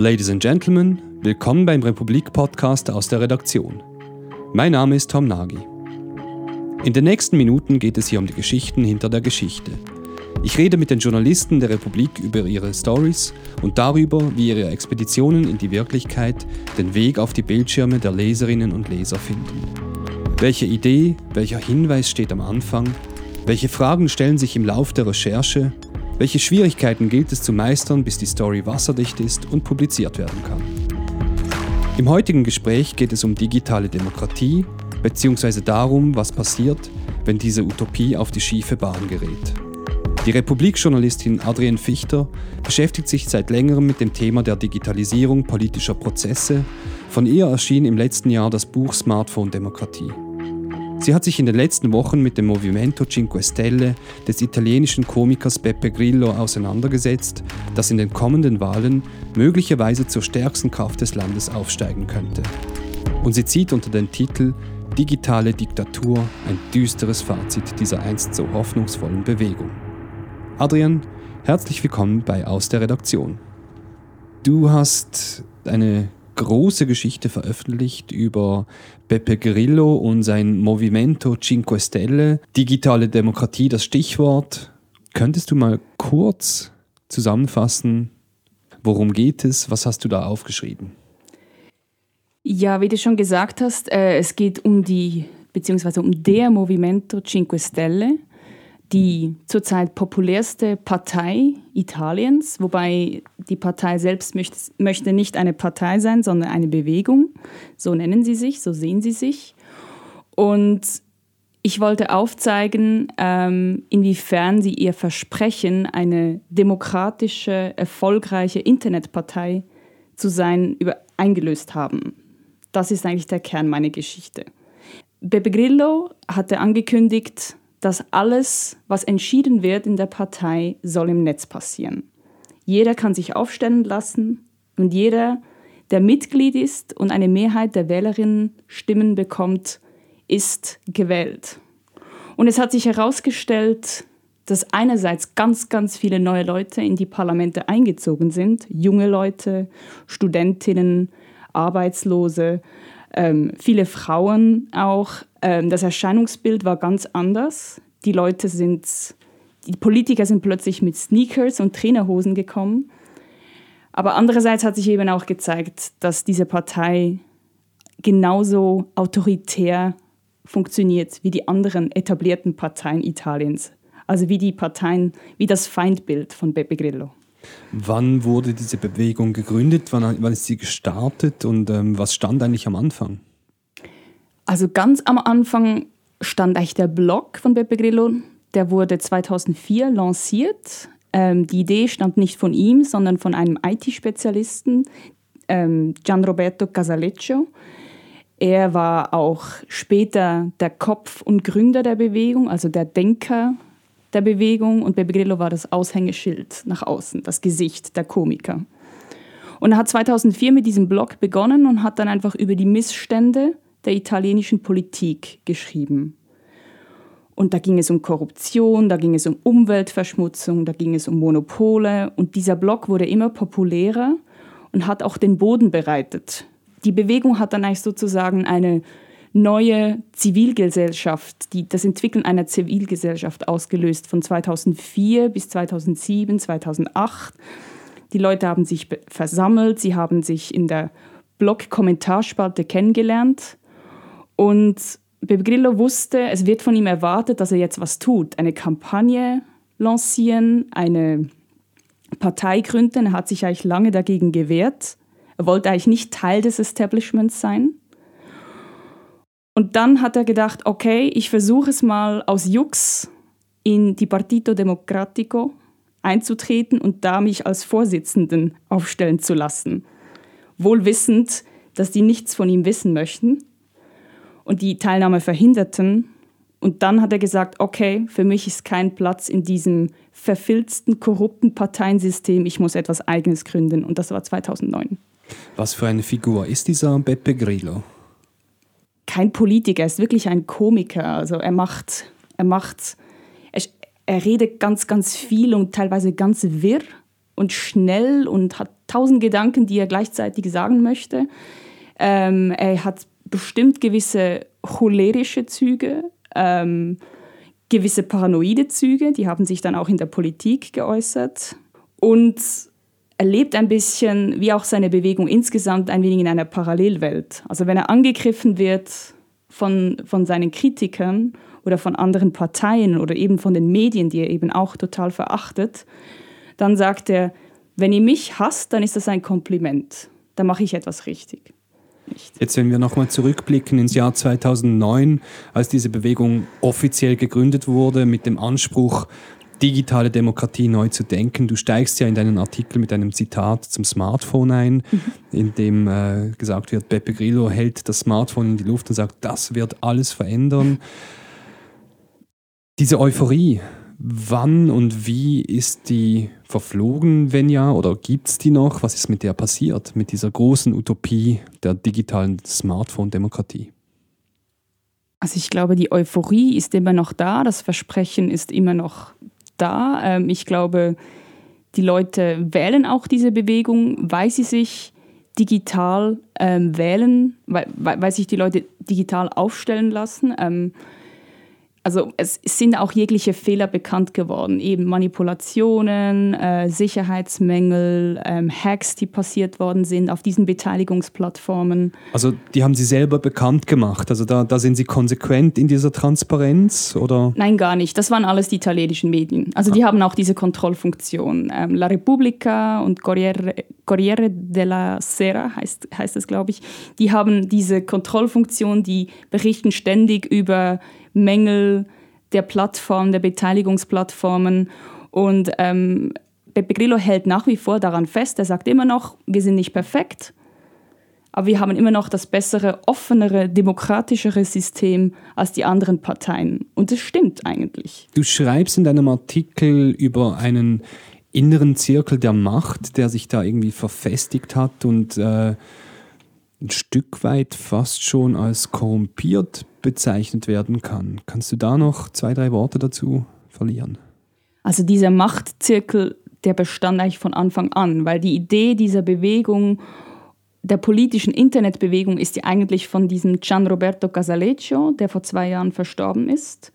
Ladies and Gentlemen, willkommen beim Republik-Podcast aus der Redaktion. Mein Name ist Tom Nagy. In den nächsten Minuten geht es hier um die Geschichten hinter der Geschichte. Ich rede mit den Journalisten der Republik über ihre Stories und darüber, wie ihre Expeditionen in die Wirklichkeit den Weg auf die Bildschirme der Leserinnen und Leser finden. Welche Idee, welcher Hinweis steht am Anfang? Welche Fragen stellen sich im Lauf der Recherche? Welche Schwierigkeiten gilt es zu meistern, bis die Story wasserdicht ist und publiziert werden kann? Im heutigen Gespräch geht es um digitale Demokratie bzw. darum, was passiert, wenn diese Utopie auf die schiefe Bahn gerät. Die Republik-Journalistin Adrienne Fichter beschäftigt sich seit längerem mit dem Thema der Digitalisierung politischer Prozesse. Von ihr erschien im letzten Jahr das Buch Smartphone Demokratie. Sie hat sich in den letzten Wochen mit dem Movimento Cinque Stelle des italienischen Komikers Beppe Grillo auseinandergesetzt, das in den kommenden Wahlen möglicherweise zur stärksten Kraft des Landes aufsteigen könnte. Und sie zieht unter den Titel Digitale Diktatur ein düsteres Fazit dieser einst so hoffnungsvollen Bewegung. Adrian, herzlich willkommen bei Aus der Redaktion. Du hast eine große Geschichte veröffentlicht über Beppe Grillo und sein Movimento Cinque Stelle. Digitale Demokratie, das Stichwort. Könntest du mal kurz zusammenfassen, worum geht es? Was hast du da aufgeschrieben? Ja, wie du schon gesagt hast, äh, es geht um die, beziehungsweise um der Movimento Cinque Stelle die zurzeit populärste Partei Italiens, wobei die Partei selbst möchte, möchte nicht eine Partei sein, sondern eine Bewegung. So nennen sie sich, so sehen sie sich. Und ich wollte aufzeigen, ähm, inwiefern sie ihr Versprechen, eine demokratische, erfolgreiche Internetpartei zu sein, über eingelöst haben. Das ist eigentlich der Kern meiner Geschichte. Beppe Grillo hatte angekündigt, dass alles, was entschieden wird in der Partei, soll im Netz passieren. Jeder kann sich aufstellen lassen und jeder, der Mitglied ist und eine Mehrheit der Wählerinnen Stimmen bekommt, ist gewählt. Und es hat sich herausgestellt, dass einerseits ganz, ganz viele neue Leute in die Parlamente eingezogen sind, junge Leute, Studentinnen, Arbeitslose, ähm, viele Frauen auch. Ähm, das Erscheinungsbild war ganz anders. Die Leute sind, die Politiker sind plötzlich mit Sneakers und Trainerhosen gekommen. Aber andererseits hat sich eben auch gezeigt, dass diese Partei genauso autoritär funktioniert wie die anderen etablierten Parteien Italiens. Also wie die Parteien, wie das Feindbild von Beppe Grillo. Wann wurde diese Bewegung gegründet? Wann, wann ist sie gestartet und ähm, was stand eigentlich am Anfang? Also ganz am Anfang stand eigentlich der Blog von Beppe Grillo. Der wurde 2004 lanciert. Ähm, die Idee stammt nicht von ihm, sondern von einem IT-Spezialisten, ähm, Gianroberto Casaleccio. Er war auch später der Kopf und Gründer der Bewegung, also der Denker der Bewegung und Beppe Grillo war das Aushängeschild nach außen, das Gesicht der Komiker. Und er hat 2004 mit diesem Blog begonnen und hat dann einfach über die Missstände der italienischen Politik geschrieben. Und da ging es um Korruption, da ging es um Umweltverschmutzung, da ging es um Monopole. Und dieser Blog wurde immer populärer und hat auch den Boden bereitet. Die Bewegung hat dann eigentlich sozusagen eine neue Zivilgesellschaft, die, das Entwickeln einer Zivilgesellschaft ausgelöst von 2004 bis 2007, 2008. Die Leute haben sich versammelt, sie haben sich in der Blog-Kommentarspalte kennengelernt und Beppe Grillo wusste, es wird von ihm erwartet, dass er jetzt was tut, eine Kampagne lancieren, eine Partei gründen. Er hat sich eigentlich lange dagegen gewehrt. Er wollte eigentlich nicht Teil des Establishments sein. Und dann hat er gedacht, okay, ich versuche es mal aus Jux in die Partito Democratico einzutreten und da mich als Vorsitzenden aufstellen zu lassen. Wohl wissend, dass die nichts von ihm wissen möchten und die Teilnahme verhinderten. Und dann hat er gesagt, okay, für mich ist kein Platz in diesem verfilzten, korrupten Parteiensystem, ich muss etwas Eigenes gründen. Und das war 2009. Was für eine Figur ist dieser Beppe Grillo? Kein Politiker, er ist wirklich ein Komiker. Also er macht, er macht, er, er redet ganz, ganz viel und teilweise ganz wirr und schnell und hat tausend Gedanken, die er gleichzeitig sagen möchte. Ähm, er hat bestimmt gewisse cholerische Züge, ähm, gewisse paranoide Züge, die haben sich dann auch in der Politik geäußert. Und er lebt ein bisschen, wie auch seine Bewegung insgesamt, ein wenig in einer Parallelwelt. Also wenn er angegriffen wird von, von seinen Kritikern oder von anderen Parteien oder eben von den Medien, die er eben auch total verachtet, dann sagt er, wenn ihr mich hasst, dann ist das ein Kompliment. Dann mache ich etwas richtig. Nicht. Jetzt, wenn wir nochmal zurückblicken ins Jahr 2009, als diese Bewegung offiziell gegründet wurde mit dem Anspruch, digitale Demokratie neu zu denken. Du steigst ja in deinen Artikel mit einem Zitat zum Smartphone ein, mhm. in dem äh, gesagt wird, Beppe Grillo hält das Smartphone in die Luft und sagt, das wird alles verändern. Diese Euphorie, wann und wie ist die verflogen, wenn ja, oder gibt es die noch? Was ist mit der passiert, mit dieser großen Utopie der digitalen Smartphone-Demokratie? Also ich glaube, die Euphorie ist immer noch da, das Versprechen ist immer noch da. Ähm, ich glaube, die Leute wählen auch diese Bewegung, weil sie sich digital ähm, wählen, weil, weil, sich die Leute digital aufstellen lassen. Ähm, also es sind auch jegliche Fehler bekannt geworden, eben Manipulationen, äh, Sicherheitsmängel, ähm, Hacks, die passiert worden sind auf diesen Beteiligungsplattformen. Also die haben Sie selber bekannt gemacht, also da, da sind Sie konsequent in dieser Transparenz oder? Nein, gar nicht, das waren alles die italienischen Medien. Also ah. die haben auch diese Kontrollfunktion. Ähm, La Repubblica und Corriere, Corriere della Sera heißt, heißt es, glaube ich, die haben diese Kontrollfunktion, die berichten ständig über Mängel der Plattform, der Beteiligungsplattformen. Und ähm, Beppe Grillo hält nach wie vor daran fest. Er sagt immer noch, wir sind nicht perfekt, aber wir haben immer noch das bessere, offenere, demokratischere System als die anderen Parteien. Und das stimmt eigentlich. Du schreibst in deinem Artikel über einen inneren Zirkel der Macht, der sich da irgendwie verfestigt hat und äh, ein Stück weit fast schon als korrumpiert bezeichnet werden kann. Kannst du da noch zwei, drei Worte dazu verlieren? Also dieser Machtzirkel, der bestand eigentlich von Anfang an, weil die Idee dieser Bewegung, der politischen Internetbewegung, ist ja eigentlich von diesem Gian Roberto Casaleccio, der vor zwei Jahren verstorben ist,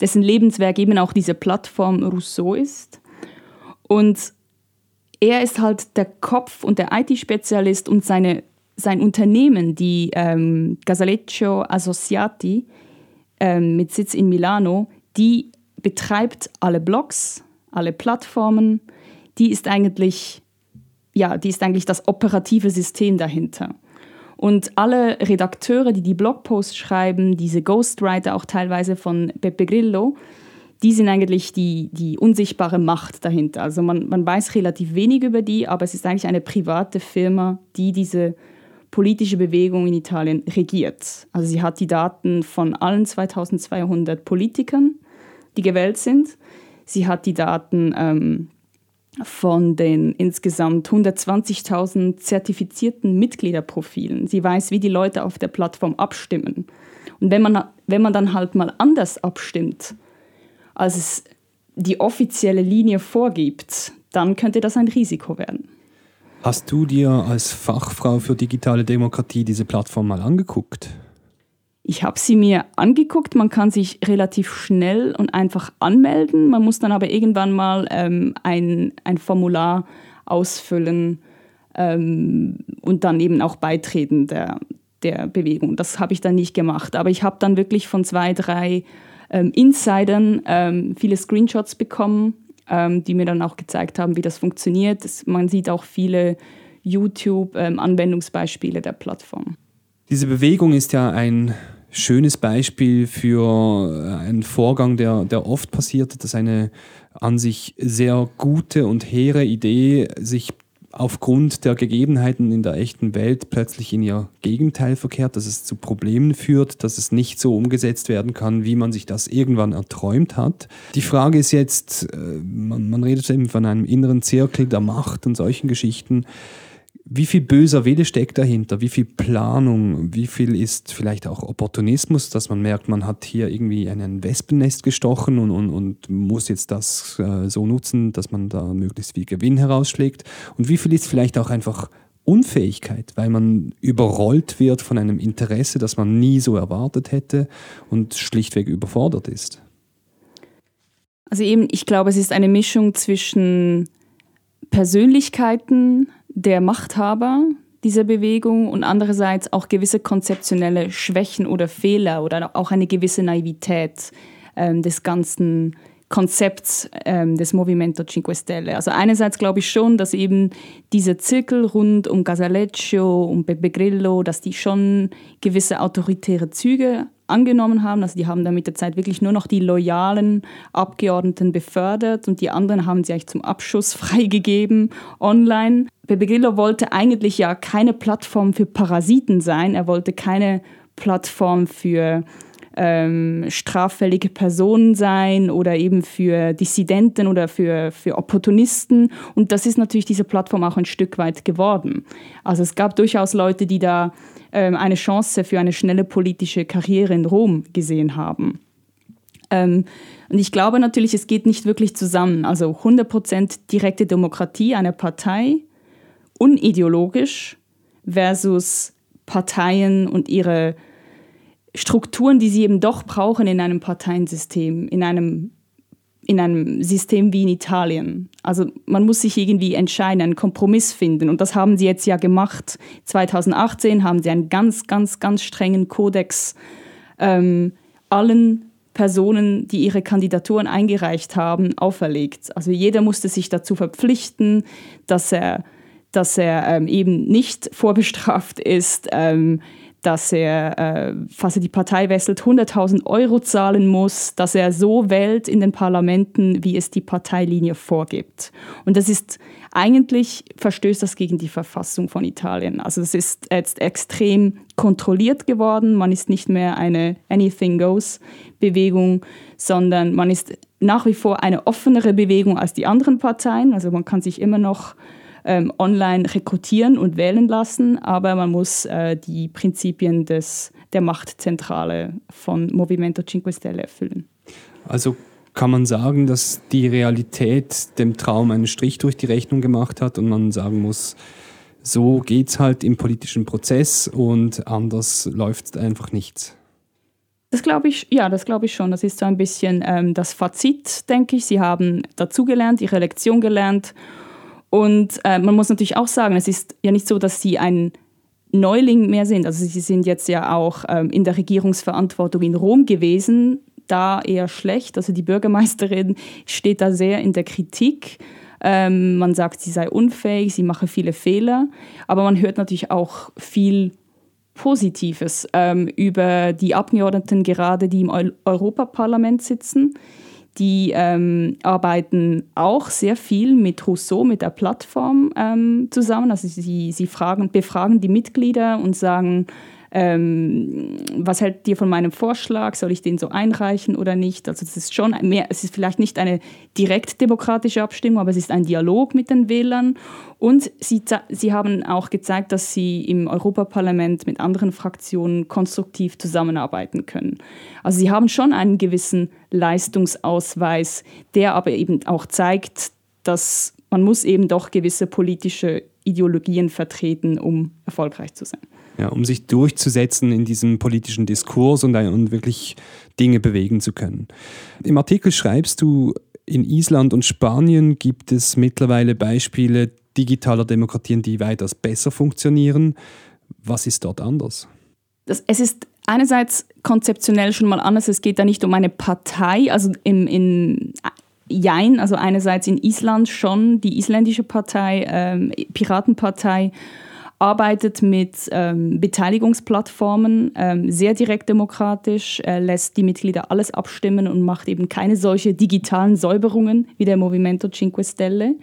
dessen Lebenswerk eben auch diese Plattform Rousseau ist. Und er ist halt der Kopf und der IT-Spezialist und seine sein Unternehmen, die ähm, Gasaleccio Associati ähm, mit Sitz in Milano, die betreibt alle Blogs, alle Plattformen. Die ist eigentlich, ja, die ist eigentlich das operative System dahinter. Und alle Redakteure, die die Blogposts schreiben, diese Ghostwriter auch teilweise von Pepe Grillo, die sind eigentlich die, die unsichtbare Macht dahinter. Also man, man weiß relativ wenig über die, aber es ist eigentlich eine private Firma, die diese politische Bewegung in Italien regiert. Also sie hat die Daten von allen 2200 Politikern, die gewählt sind. Sie hat die Daten ähm, von den insgesamt 120.000 zertifizierten Mitgliederprofilen. Sie weiß, wie die Leute auf der Plattform abstimmen. Und wenn man, wenn man dann halt mal anders abstimmt, als es die offizielle Linie vorgibt, dann könnte das ein Risiko werden. Hast du dir als Fachfrau für digitale Demokratie diese Plattform mal angeguckt? Ich habe sie mir angeguckt. Man kann sich relativ schnell und einfach anmelden. Man muss dann aber irgendwann mal ähm, ein, ein Formular ausfüllen ähm, und dann eben auch beitreten der, der Bewegung. Das habe ich dann nicht gemacht. Aber ich habe dann wirklich von zwei, drei ähm, Insidern ähm, viele Screenshots bekommen ähm, die mir dann auch gezeigt haben, wie das funktioniert. Das, man sieht auch viele YouTube-Anwendungsbeispiele ähm, der Plattform. Diese Bewegung ist ja ein schönes Beispiel für einen Vorgang, der, der oft passiert, dass eine an sich sehr gute und hehre Idee sich aufgrund der Gegebenheiten in der echten Welt plötzlich in ihr Gegenteil verkehrt, dass es zu Problemen führt, dass es nicht so umgesetzt werden kann, wie man sich das irgendwann erträumt hat. Die Frage ist jetzt, äh, man, man redet eben von einem inneren Zirkel der Macht und solchen Geschichten. Wie viel böser Wille steckt dahinter? Wie viel Planung? Wie viel ist vielleicht auch Opportunismus, dass man merkt, man hat hier irgendwie ein Wespennest gestochen und, und, und muss jetzt das äh, so nutzen, dass man da möglichst viel Gewinn herausschlägt? Und wie viel ist vielleicht auch einfach Unfähigkeit, weil man überrollt wird von einem Interesse, das man nie so erwartet hätte und schlichtweg überfordert ist? Also eben, ich glaube, es ist eine Mischung zwischen Persönlichkeiten der Machthaber dieser Bewegung und andererseits auch gewisse konzeptionelle Schwächen oder Fehler oder auch eine gewisse Naivität ähm, des ganzen Konzepts ähm, des Movimento Cinque Stelle. Also einerseits glaube ich schon, dass eben diese Zirkel rund um Gasaleccio, um Beppe Grillo, dass die schon gewisse autoritäre Züge angenommen haben. Also die haben dann mit der Zeit wirklich nur noch die loyalen Abgeordneten befördert und die anderen haben sie eigentlich zum Abschuss freigegeben online. Beppe Grillo wollte eigentlich ja keine Plattform für Parasiten sein. Er wollte keine Plattform für ähm, straffällige Personen sein oder eben für Dissidenten oder für, für Opportunisten. Und das ist natürlich diese Plattform auch ein Stück weit geworden. Also es gab durchaus Leute, die da ähm, eine Chance für eine schnelle politische Karriere in Rom gesehen haben. Ähm, und ich glaube natürlich, es geht nicht wirklich zusammen. Also 100% direkte Demokratie einer Partei, unideologisch versus Parteien und ihre Strukturen, die sie eben doch brauchen in einem Parteiensystem, in einem, in einem System wie in Italien. Also man muss sich irgendwie entscheiden, einen Kompromiss finden. Und das haben sie jetzt ja gemacht. 2018 haben sie einen ganz, ganz, ganz strengen Kodex ähm, allen Personen, die ihre Kandidaturen eingereicht haben, auferlegt. Also jeder musste sich dazu verpflichten, dass er, dass er ähm, eben nicht vorbestraft ist. Ähm, dass er, äh, falls er die Partei wechselt, 100.000 Euro zahlen muss, dass er so wählt in den Parlamenten, wie es die Parteilinie vorgibt. Und das ist eigentlich, verstößt das gegen die Verfassung von Italien. Also es ist jetzt extrem kontrolliert geworden. Man ist nicht mehr eine Anything Goes Bewegung, sondern man ist nach wie vor eine offenere Bewegung als die anderen Parteien. Also man kann sich immer noch ähm, online rekrutieren und wählen lassen, aber man muss äh, die Prinzipien des, der Machtzentrale von Movimento Cinque Stelle erfüllen. Also kann man sagen, dass die Realität dem Traum einen Strich durch die Rechnung gemacht hat und man sagen muss, so geht es halt im politischen Prozess und anders läuft einfach nichts. Das glaube ich, ja, das glaube ich schon. Das ist so ein bisschen ähm, das Fazit, denke ich. Sie haben dazugelernt, ihre Lektion gelernt und äh, man muss natürlich auch sagen, es ist ja nicht so, dass sie ein Neuling mehr sind. Also sie sind jetzt ja auch ähm, in der Regierungsverantwortung in Rom gewesen, da eher schlecht. Also die Bürgermeisterin steht da sehr in der Kritik. Ähm, man sagt, sie sei unfähig, sie mache viele Fehler. Aber man hört natürlich auch viel Positives ähm, über die Abgeordneten, gerade die im Europaparlament sitzen die ähm, arbeiten auch sehr viel mit Rousseau, mit der Plattform ähm, zusammen. Also sie, sie fragen, befragen die Mitglieder und sagen, ähm, was hält dir von meinem Vorschlag, soll ich den so einreichen oder nicht? Also es ist schon mehr, es ist vielleicht nicht eine direkt demokratische Abstimmung, aber es ist ein Dialog mit den Wählern und sie, sie haben auch gezeigt, dass sie im Europaparlament mit anderen Fraktionen konstruktiv zusammenarbeiten können. Also sie haben schon einen gewissen Leistungsausweis, der aber eben auch zeigt, dass man muss eben doch gewisse politische Ideologien vertreten, um erfolgreich zu sein ja, um sich durchzusetzen in diesem politischen Diskurs und, und wirklich Dinge bewegen zu können. Im Artikel schreibst du, in Island und Spanien gibt es mittlerweile Beispiele digitaler Demokratien, die weitaus besser funktionieren. Was ist dort anders? Das, es ist einerseits konzeptionell schon mal anders. Es geht da nicht um eine Partei, also im, in Jein, also einerseits in Island schon die isländische Partei, ähm, Piratenpartei arbeitet mit ähm, Beteiligungsplattformen, ähm, sehr direkt demokratisch, äh, lässt die Mitglieder alles abstimmen und macht eben keine solche digitalen Säuberungen wie der Movimento Cinque Stelle.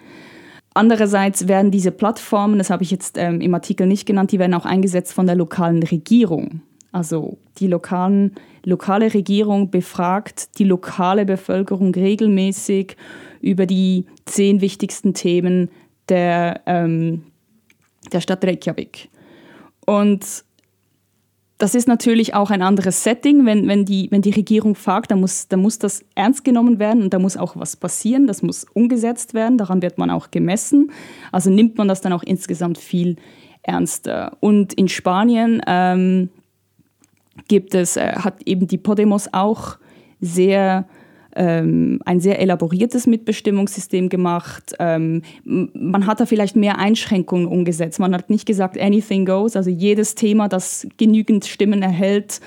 Andererseits werden diese Plattformen, das habe ich jetzt ähm, im Artikel nicht genannt, die werden auch eingesetzt von der lokalen Regierung. Also die lokalen, lokale Regierung befragt die lokale Bevölkerung regelmäßig über die zehn wichtigsten Themen der, ähm, der Stadt Reykjavik. Und das ist natürlich auch ein anderes Setting. Wenn, wenn, die, wenn die Regierung fragt, dann muss, dann muss das ernst genommen werden und da muss auch was passieren. Das muss umgesetzt werden. Daran wird man auch gemessen. Also nimmt man das dann auch insgesamt viel ernster. Und in Spanien ähm, gibt es, äh, hat eben die Podemos auch sehr ähm, ein sehr elaboriertes Mitbestimmungssystem gemacht. Ähm, man hat da vielleicht mehr Einschränkungen umgesetzt. Man hat nicht gesagt, anything goes, also jedes Thema, das genügend Stimmen erhält,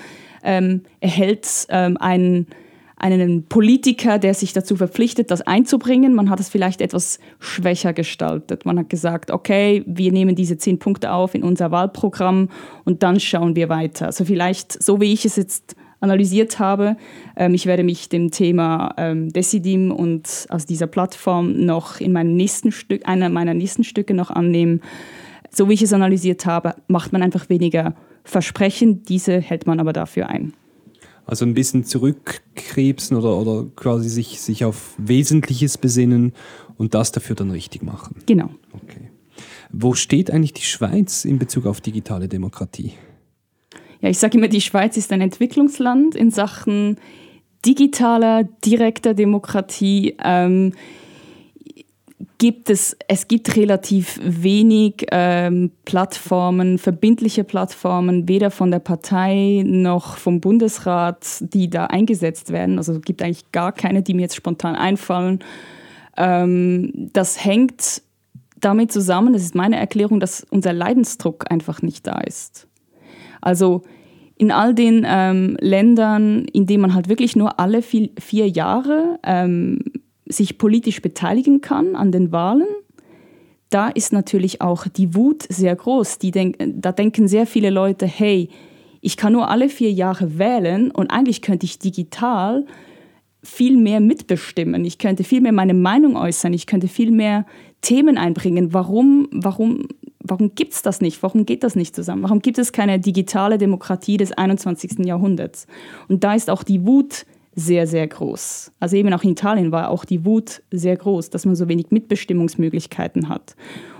ähm, erhält ähm, einen, einen Politiker, der sich dazu verpflichtet, das einzubringen. Man hat es vielleicht etwas schwächer gestaltet. Man hat gesagt, okay, wir nehmen diese zehn Punkte auf in unser Wahlprogramm und dann schauen wir weiter. Also vielleicht, so wie ich es jetzt analysiert habe. Ähm, ich werde mich dem Thema ähm, Decidim und aus dieser Plattform noch in meinem nächsten Stück, einer meiner nächsten Stücke noch annehmen. So wie ich es analysiert habe, macht man einfach weniger Versprechen, diese hält man aber dafür ein. Also ein bisschen zurückkrebsen oder, oder quasi sich, sich auf Wesentliches besinnen und das dafür dann richtig machen. Genau. Okay. Wo steht eigentlich die Schweiz in Bezug auf digitale Demokratie? Ja, ich sage immer, die Schweiz ist ein Entwicklungsland in Sachen digitaler, direkter Demokratie. Ähm, gibt es, es gibt relativ wenig ähm, Plattformen, verbindliche Plattformen, weder von der Partei noch vom Bundesrat, die da eingesetzt werden. Also es gibt eigentlich gar keine, die mir jetzt spontan einfallen. Ähm, das hängt damit zusammen, das ist meine Erklärung, dass unser Leidensdruck einfach nicht da ist. Also in all den ähm, Ländern, in denen man halt wirklich nur alle vier, vier Jahre ähm, sich politisch beteiligen kann an den Wahlen, da ist natürlich auch die Wut sehr groß. Denk da denken sehr viele Leute, hey, ich kann nur alle vier Jahre wählen und eigentlich könnte ich digital viel mehr mitbestimmen. Ich könnte viel mehr meine Meinung äußern. Ich könnte viel mehr Themen einbringen. Warum, warum warum gibt es das nicht? Warum geht das nicht zusammen? Warum gibt es keine digitale Demokratie des 21. Jahrhunderts? Und da ist auch die Wut sehr, sehr groß. Also eben auch in Italien war auch die Wut sehr groß, dass man so wenig Mitbestimmungsmöglichkeiten hat.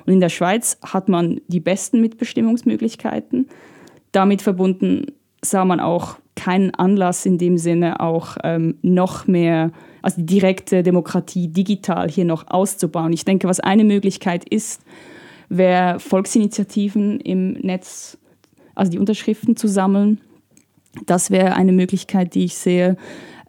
Und in der Schweiz hat man die besten Mitbestimmungsmöglichkeiten. Damit verbunden sah man auch keinen Anlass in dem Sinne auch ähm, noch mehr, also direkte Demokratie digital hier noch auszubauen. Ich denke, was eine Möglichkeit ist, wäre Volksinitiativen im Netz, also die Unterschriften zu sammeln. Das wäre eine Möglichkeit, die ich sehe,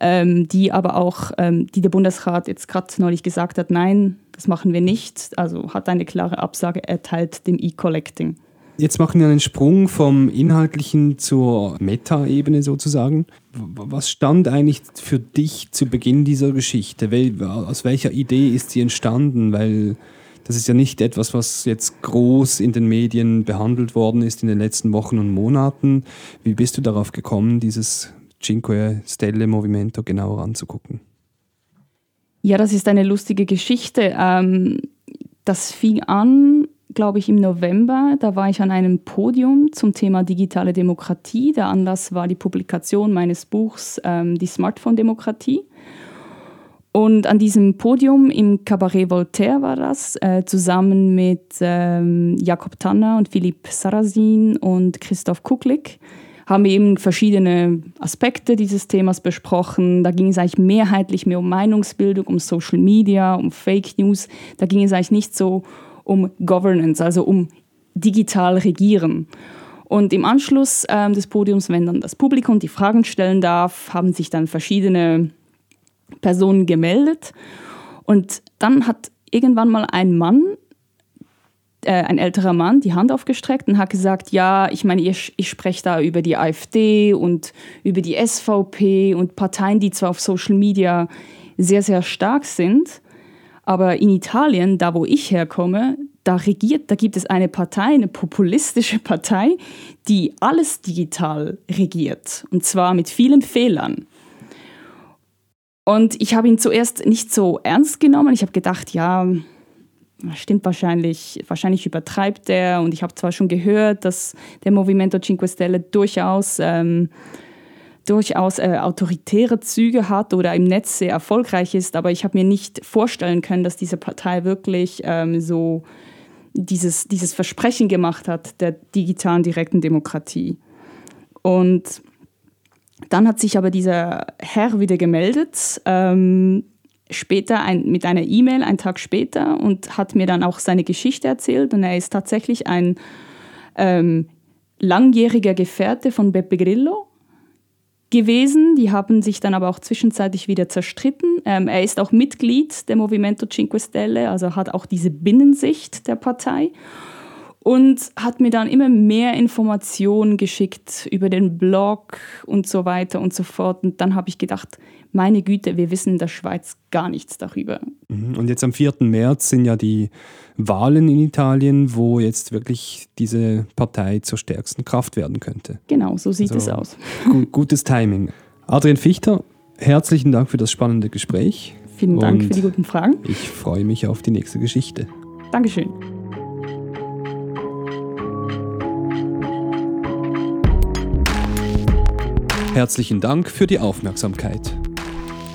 ähm, die aber auch, ähm, die der Bundesrat jetzt gerade neulich gesagt hat, nein, das machen wir nicht. Also hat eine klare Absage erteilt dem E-Collecting. Jetzt machen wir einen Sprung vom Inhaltlichen zur Meta-Ebene sozusagen. Was stand eigentlich für dich zu Beginn dieser Geschichte? Aus welcher Idee ist sie entstanden? Weil das ist ja nicht etwas, was jetzt groß in den Medien behandelt worden ist in den letzten Wochen und Monaten. Wie bist du darauf gekommen, dieses Cinque Stelle Movimento genauer anzugucken? Ja, das ist eine lustige Geschichte. Ähm, das fing an, glaube ich, im November. Da war ich an einem Podium zum Thema digitale Demokratie. Der Anlass war die Publikation meines Buchs ähm, Die Smartphone-Demokratie. Und an diesem Podium im Cabaret Voltaire war das, äh, zusammen mit ähm, Jakob Tanner und Philipp Sarrazin und Christoph Kuklik, haben wir eben verschiedene Aspekte dieses Themas besprochen. Da ging es eigentlich mehrheitlich mehr um Meinungsbildung, um Social Media, um Fake News. Da ging es eigentlich nicht so um Governance, also um digital regieren. Und im Anschluss äh, des Podiums, wenn dann das Publikum die Fragen stellen darf, haben sich dann verschiedene Personen gemeldet. Und dann hat irgendwann mal ein Mann, äh, ein älterer Mann, die Hand aufgestreckt und hat gesagt, ja, ich meine, ich, ich spreche da über die AfD und über die SVP und Parteien, die zwar auf Social Media sehr, sehr stark sind, aber in Italien, da wo ich herkomme, da regiert, da gibt es eine Partei, eine populistische Partei, die alles digital regiert. Und zwar mit vielen Fehlern. Und ich habe ihn zuerst nicht so ernst genommen. Ich habe gedacht, ja, stimmt wahrscheinlich, wahrscheinlich übertreibt er. Und ich habe zwar schon gehört, dass der Movimento Cinque Stelle durchaus, ähm, durchaus äh, autoritäre Züge hat oder im Netz sehr erfolgreich ist, aber ich habe mir nicht vorstellen können, dass diese Partei wirklich ähm, so dieses, dieses Versprechen gemacht hat der digitalen direkten Demokratie. Und dann hat sich aber dieser Herr wieder gemeldet, ähm, später ein, mit einer E-Mail, einen Tag später, und hat mir dann auch seine Geschichte erzählt. Und er ist tatsächlich ein ähm, langjähriger Gefährte von Beppe Grillo gewesen. Die haben sich dann aber auch zwischenzeitlich wieder zerstritten. Ähm, er ist auch Mitglied der Movimento Cinque Stelle, also hat auch diese Binnensicht der Partei und hat mir dann immer mehr Informationen geschickt über den Blog und so weiter und so fort. Und dann habe ich gedacht, meine Güte, wir wissen in der Schweiz gar nichts darüber. Mhm. Und jetzt am 4. März sind ja die Wahlen in Italien, wo jetzt wirklich diese Partei zur stärksten Kraft werden könnte. Genau, so sieht also, es aus. Gutes Timing. Adrian Fichter, herzlichen Dank für das spannende Gespräch. Vielen Dank für die guten Fragen. Ich freue mich auf die nächste Geschichte. Dankeschön. Herzlichen Dank für die Aufmerksamkeit.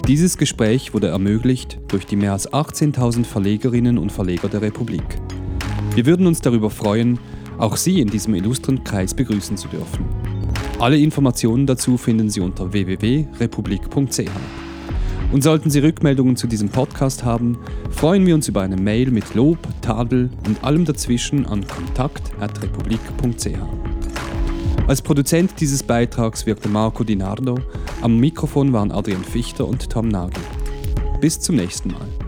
Dieses Gespräch wurde ermöglicht durch die mehr als 18.000 Verlegerinnen und Verleger der Republik. Wir würden uns darüber freuen, auch Sie in diesem illustren Kreis begrüßen zu dürfen. Alle Informationen dazu finden Sie unter www.republik.ch. Und sollten Sie Rückmeldungen zu diesem Podcast haben, freuen wir uns über eine Mail mit Lob, Tadel und allem dazwischen an kontakt.republik.ch. Als Produzent dieses Beitrags wirkte Marco Dinardo, am Mikrofon waren Adrian Fichter und Tom Nagel. Bis zum nächsten Mal.